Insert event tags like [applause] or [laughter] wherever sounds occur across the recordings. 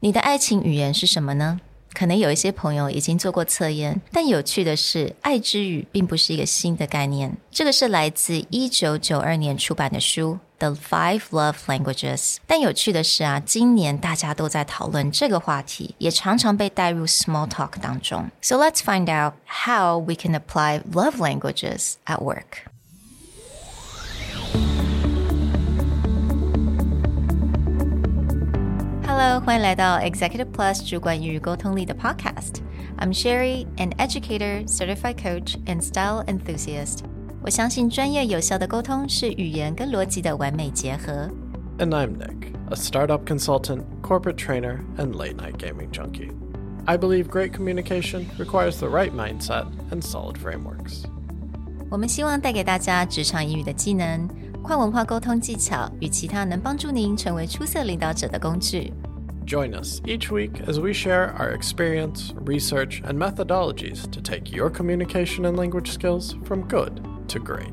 你的爱情语言是什么呢？可能有一些朋友已经做过测验，但有趣的是，爱之语并不是一个新的概念。这个是来自一九九二年出版的书《The Five Love Languages》。但有趣的是啊，今年大家都在讨论这个话题，也常常被带入 small talk 当中。So let's find out how we can apply love languages at work. Hello，欢迎来到 Executive Plus 主管与沟通力的 Podcast。I'm Sherry, an educator, certified coach, and style enthusiast. 我相信专业有效的沟通是语言跟逻辑的完美结合。 And I'm Nick, a startup consultant, corporate trainer, and late night gaming junkie. I believe great communication requires the right mindset and solid frameworks. 我们希望带给大家职场英语的技能、跨文化沟通技巧与其他能帮助您成为出色领导者的工具。 Join us each week as we share our experience, research, and methodologies to take your communication and language skills from good to great.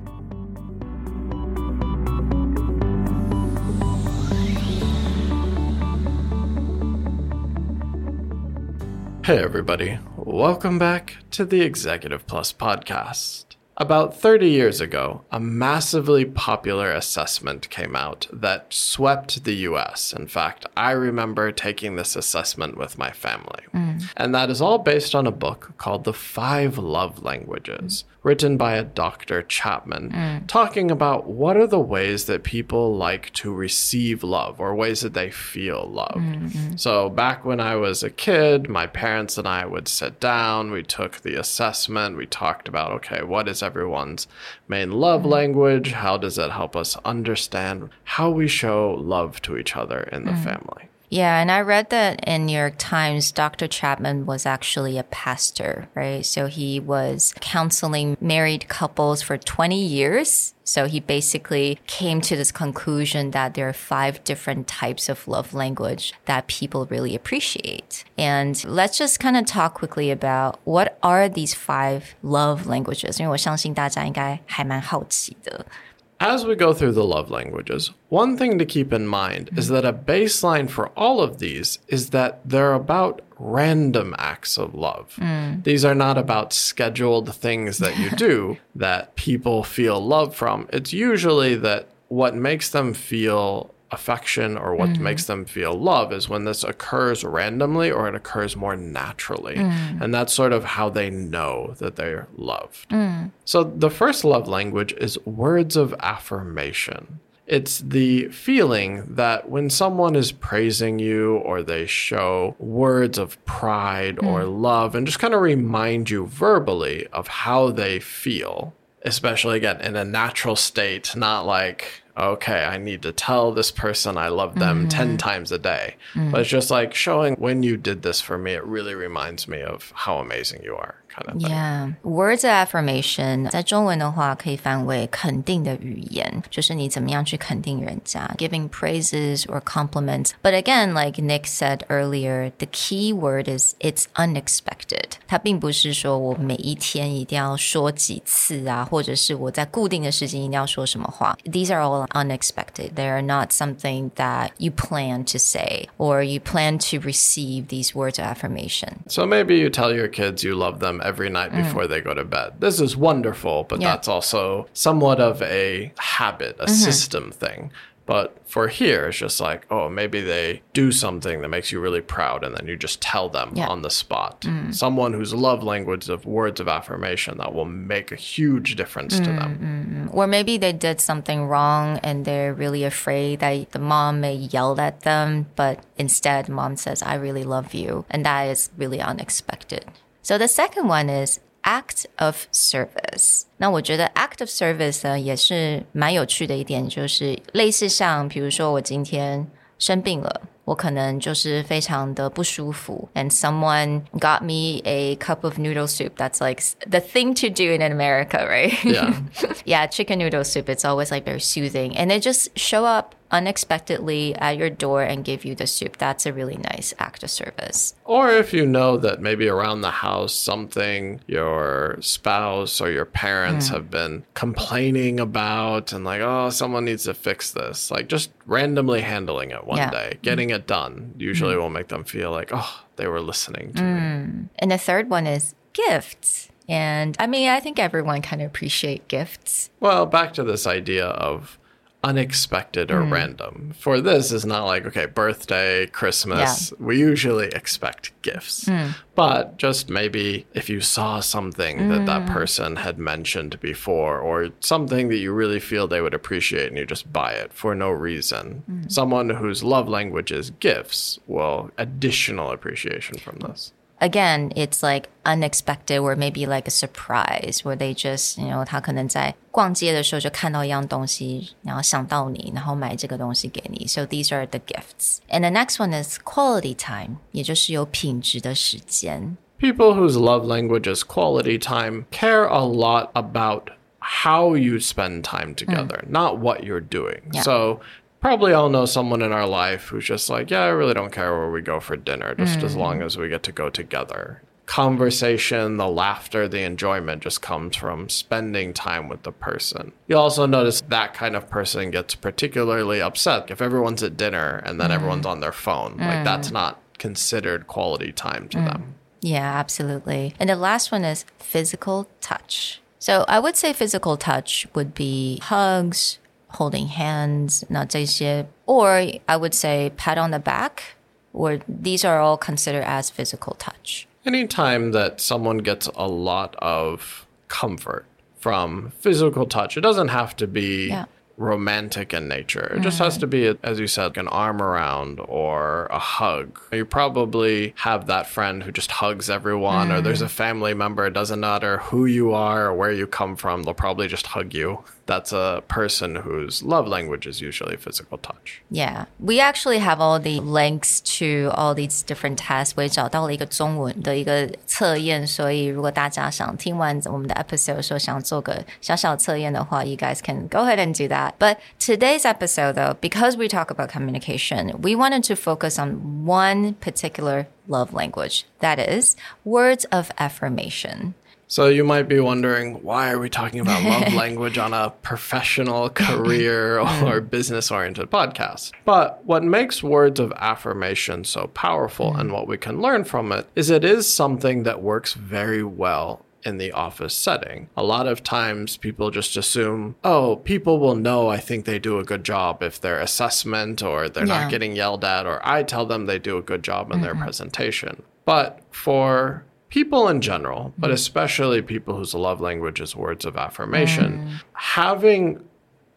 Hey, everybody. Welcome back to the Executive Plus podcast. About 30 years ago, a massively popular assessment came out that swept the US. In fact, I remember taking this assessment with my family. Mm. And that is all based on a book called The Five Love Languages, written by a Dr. Chapman, mm. talking about what are the ways that people like to receive love or ways that they feel loved. Mm-hmm. So, back when I was a kid, my parents and I would sit down, we took the assessment, we talked about, okay, what is everyone's main love mm-hmm. language? How does it help us understand how we show love to each other in the mm-hmm. family? Yeah, and I read that in New York Times, Dr. Chapman was actually a pastor, right? So he was counseling married couples for 20 years. So he basically came to this conclusion that there are five different types of love language that people really appreciate. And let's just kind of talk quickly about what are these five love languages. 因为我相信大家应该还蛮好奇的。 As we go through the love languages, one thing to keep in mind is that a baseline for all of these is that they're about random acts of love. Mm. These are not about scheduled things that you do [laughs] that people feel love from. It's usually that what makes them feel affection or what mm-hmm. makes them feel love is when this occurs randomly or it occurs more naturally. Mm. And that's sort of how they know that they're loved. Mm. So the first love language is words of affirmation. It's the feeling that when someone is praising you or they show words of pride or mm. love and just kind of remind you verbally of how they feel, especially again in a natural state, not like, okay, I need to tell this person I love them 10 times a day. But it's just like showing when you did this for me, it really reminds me of how amazing you are, kind of thing. Yeah, words of affirmation 在中文的话可以翻为肯定的语言，就是你怎么样去肯定人家，giving praises or compliments. But again, like Nick said earlier, the key word is it's unexpected. 它并不是说我每一天一定要说几次啊，或者是我在固定的时间一定要说什么话。These are all unexpected. They are not something that you plan to say or you plan to receive these words of affirmation. So maybe you tell your kids you love them every night mm. before they go to bed. This is wonderful, but Yeah. that's also somewhat of a habit, a mm-hmm. system thing. But for here, it's just like, oh, maybe they do something that makes you really proud, and then you just tell them Yeah. on the spot. Mm. Someone whose love language of words of affirmation that will make a huge difference to them. Mm, mm, or maybe they did something wrong and they're really afraid that the mom may yell at them, but instead, mom says, I really love you. And that is really unexpected. So the second one is act of service. 那我觉得 act of service 呢也是蛮有趣的一点，就是类似像，比如说我今天生病了。我可能就是非常的不舒服，and someone got me a cup of noodle soup. That's like the thing to do in America, right? Yeah. [laughs] yeah, chicken noodle soup. It's always like very soothing, and they just show up unexpectedly at your door and give you the soup. That's a really nice act of service. Or if you know that maybe around the house something your spouse or your parents hmm. have been complaining about and like, oh, someone needs to fix this. Like just randomly handling it one Yeah. day, getting hmm. it done, usually hmm. will make them feel like, oh, they were listening to me. And the third one is gifts. And I mean, I think everyone kind of appreciate gifts. Well, back to this idea of unexpected or hmm. random. For this is not like, okay, birthday, Christmas. We usually expect gifts. Hmm. But just maybe if you saw something that that hmm. person had mentioned before or something that you really feel they would appreciate and you just buy it for no reason. Someone whose love language is gifts will additional appreciation from this Again, it's like unexpected or maybe like a surprise where they just, you know, 他可能在逛街的时候就看到一样东西，然后想到你，然后买这个东西给你。So these are the gifts. And the next one is quality time, 也就是有品质的时间。 People whose love language is quality time care a lot about how you spend time together, not what you're doing. Yeah. So, probably all know someone in our life who's just like, yeah, I really don't care where we go for dinner, just as long mm. as we get to go together. Conversation, the laughter, the enjoyment just comes from spending time with the person. You also notice that kind of person gets particularly upset if everyone's at dinner and then everyone's mm. on their phone. Like, mm. that's not considered quality time to them. Yeah, absolutely. And the last one is physical touch. So I would say physical touch would be hugs, holding hands, 那这些, or I would say pat on the back, or these are all considered as physical touch. Anytime that someone gets a lot of comfort from physical touch, it doesn't have to be Yeah. romantic in nature. It just has to be, as you said, an arm around or a hug. You probably have that friend who just hugs everyone, or there's a family member, it doesn't matter who you are or where you come from, they'll probably just hug you. That's a person whose love language is usually physical touch. Yeah, we actually have all the links to all these different tests. 我也找到了一个中文的一个测验，所以如果大家想听完我们的 episode 说想做个小小测验的话，you guys can go ahead and do that. But today's episode, though, because we talk about communication, we wanted to focus on one particular love language. That is words of affirmation. So you might be wondering, why are we talking about love [laughs] language on a professional, [laughs] career, or business oriented podcast? But what makes words of affirmation so powerful and what we can learn from it is it is something that works very well in the office setting. A lot of times people just assume, oh, people will know I think they do a good job if their assessment or they're Yeah. not getting yelled at or I tell them they do a good job in their mm-hmm. presentation. But for people in general, but mm-hmm. especially people whose love language is words of affirmation, mm. having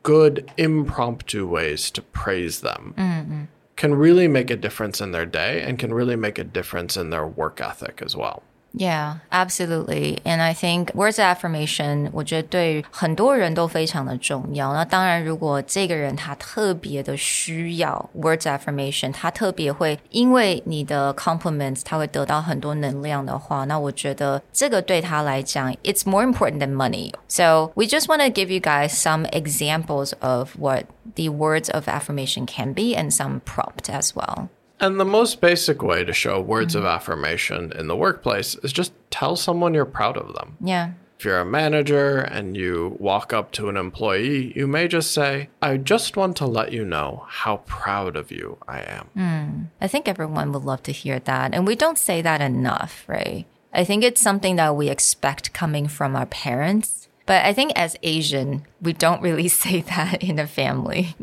good impromptu ways to praise them mm-hmm. can really make a difference in their day and can really make a difference in their work ethic as well. Yeah, absolutely. And I think words of affirmation 我觉得对于很多人都非常的重要。那当然，如果这个人他特别的需要 words of affirmation，他特别会因为你的 compliments，他会得到很多能量的话，那我觉得这个对他来讲，it's more important than money. So we just want to give you guys some examples of what the words of affirmation can be and some prompt as well. And the most basic way to show words of mm-hmm. affirmation in the workplace is just tell someone you're proud of them. Yeah. If you're a manager and you walk up to an employee, you may just say, I just want to let you know how proud of you I am. Hmm. I think everyone would love to hear that. And we don't say that enough, right? I think it's something that we expect coming from our parents. But I think as Asian, we don't really [laughs] say that in a family.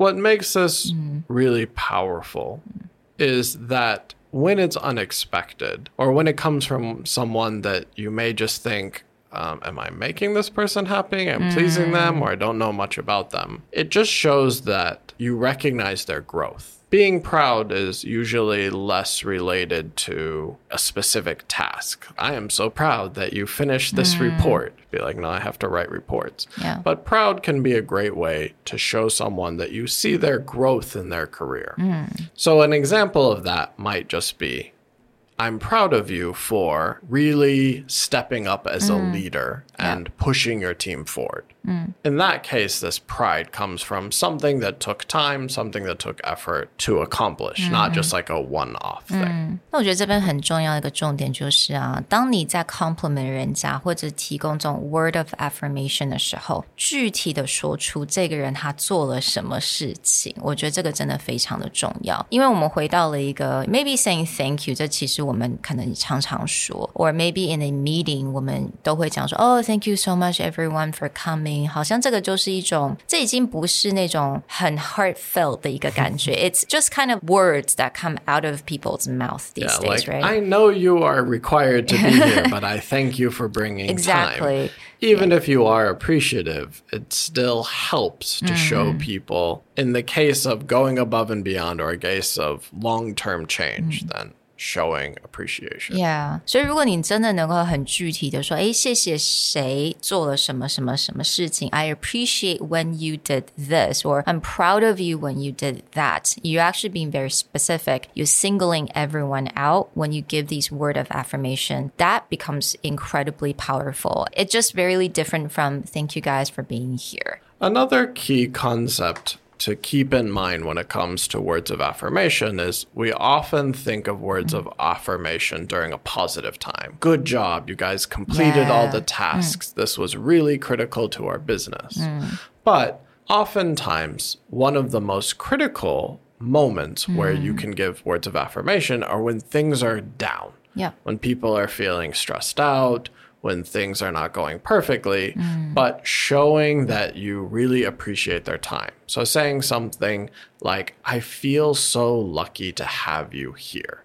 What makes this really powerful is that when it's unexpected or when it comes from someone that you may just think, um, am I making this person happy? I'm pleasing them, or I don't know much about them. It just shows that you recognize their growth. Being proud is usually less related to a specific task. I am so proud that you finished this mm. report. Be like, no, I have to write reports. Yeah. But proud can be a great way to show someone that you see their growth in their career. Mm. So, an example of that might just be I'm proud of you for really stepping up as a mm. leader and pushing your team forward. In that case, this pride comes from something that took time, something that took effort to accomplish, not just like a one off thing. 那我觉得这边很重要的一个重点就是啊，当你在 compliment 人家或者提供这种 word of affirmation 的时候，具体的说出这个人他做了什么事情，我觉得这个真的非常的重要。因为我们回到了一个 maybe saying thank you，这其实我们可能常常说，or maybe in a meeting 我们都会讲说，哦 ，thank you so much everyone for coming，好像这个就是一种，这已经不是那种很 heartfelt 的一个感觉，it's [laughs] just kind of words that come out of people's mouth these Yeah, days, like, right? I know you are required to be here, but I thank [laughs] you for bringing Exactly. time. Even if you are appreciative, it still helps to show people, in the case of going above and beyond or a case of long term change, then showing appreciation. Yeah，所以如果你真的能够很具体的说，哎，谢谢谁做了什么什么什么事情，I appreciate when you did this, or I'm proud of you when you did that. You're actually being very specific. You're singling everyone out when you give these word of affirmation. That becomes incredibly powerful. It's just very different from thank you guys for being here. Another key concept to keep in mind when it comes to words of affirmation is we often think of words of affirmation during a positive time. Good job, you guys completed all the mm. tasks. This was really critical to our business. Mm. But oftentimes, one of the most critical moments where you mm. can give words of affirmation are when things are down Yeah. when people are feeling stressed out, when things are not going perfectly, but showing that you really appreciate their time. So saying something like, I feel so lucky to have you here.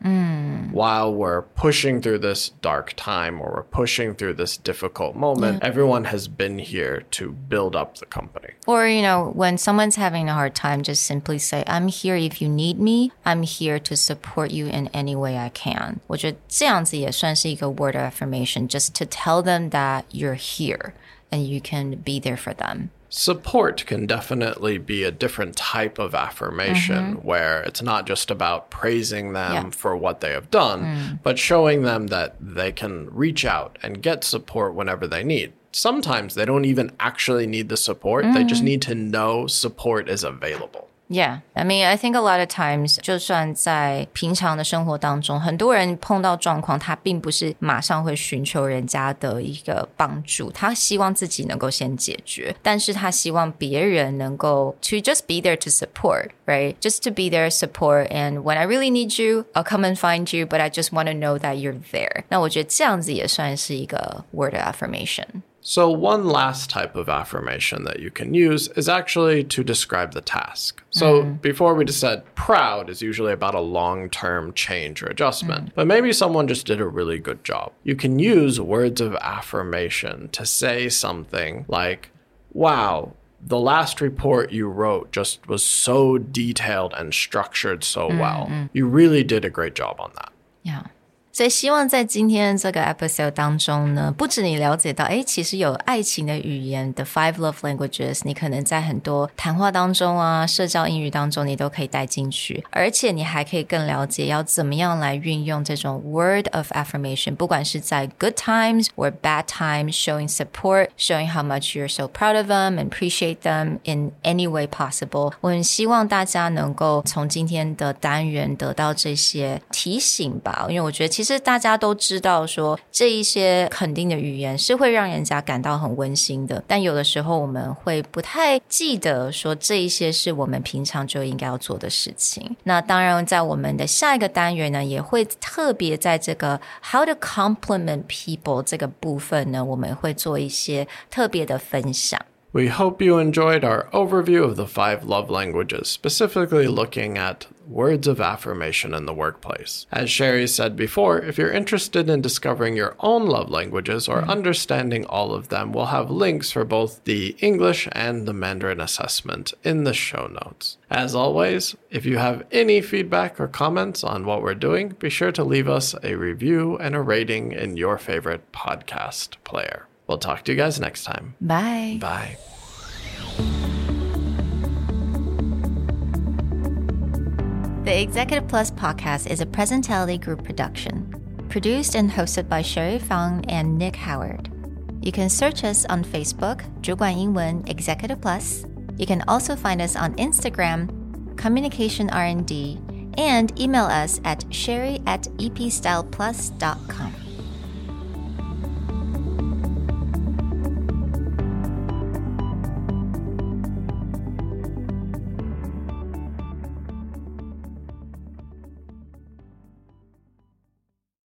While we're pushing through this dark time or we're pushing through this difficult moment, everyone has been here to build up the company. Or, you know, when someone's having a hard time, just simply say, I'm here if you need me. I'm here to support you in any way I can. 我觉得这样子也算是一个 word of affirmation, just to tell them that you're here and you can be there for them. Support can definitely be a different type of affirmation mm-hmm. where it's not just about praising them Yeah. for what they have done, mm. but showing them that they can reach out and get support whenever they need. Sometimes they don't even actually need the support, they just mm. need to know support is available. Yeah, I mean, I think a lot of times，就算在平常的生活当中，很多人碰到状况，他并不是马上会寻求人家的一个帮助，他希望自己能够先解决，但是他希望别人能够 to just be there to support, right? Just to be there support, and when I really need you, I'll come and find you, but I just want to know that you're there. 那我觉得这样子也算是一个 word of affirmation. So, one last type of affirmation that you can use is actually to describe the task. So, mm-hmm. before we just said proud is usually about a long term change or adjustment, mm-hmm. but maybe someone just did a really good job. You can use words of affirmation to say something like, wow. The last report you wrote just was so detailed and structured so well. Mm-hmm. You really did a great job on that. Yeah. 所以希望在今天这个 episode 当中呢，不止你了解到，哎，其实有爱情的语言的 five love languages，你可能在很多谈话当中啊、社交英语当中，你都可以带进去，而且你还可以更了解要怎么样来运用这种 word of affirmation，不管是在 good times or bad times, showing support, showing how much you're so proud of them and appreciate them in any way possible。我很希望大家能够从今天的单元得到这些提醒吧，因为我觉得其实实大家都知道说这一些肯定的语言是会让人家感到很温馨的，但有的时候我们会不太记得说这一些是我们平常就应该要做的事情。那当然，在我们的下一个单元呢，也会特别在这个 how to compliment people 这个部分呢，我们会做一些特别的分享。 We hope you enjoyed our overview of the five love languages, specifically looking at words of affirmation in the workplace. As Sherry said before, if you're interested in discovering your own love languages or mm-hmm. understanding all of them, we'll have links for both the English and the Mandarin assessment in the show notes. As always, if you have any feedback or comments on what we're doing, be sure to leave us a review and a rating in your favorite podcast player. We'll talk to you guys next time. Bye. Bye. The Executive Plus podcast is a Presentality Group production, produced and hosted by Sherry Fang and Nick Howard. You can search us on Facebook, 主管英文 Executive Plus. You can also find us on Instagram, Communication R&D, and email us at sherry at epstyleplus.com.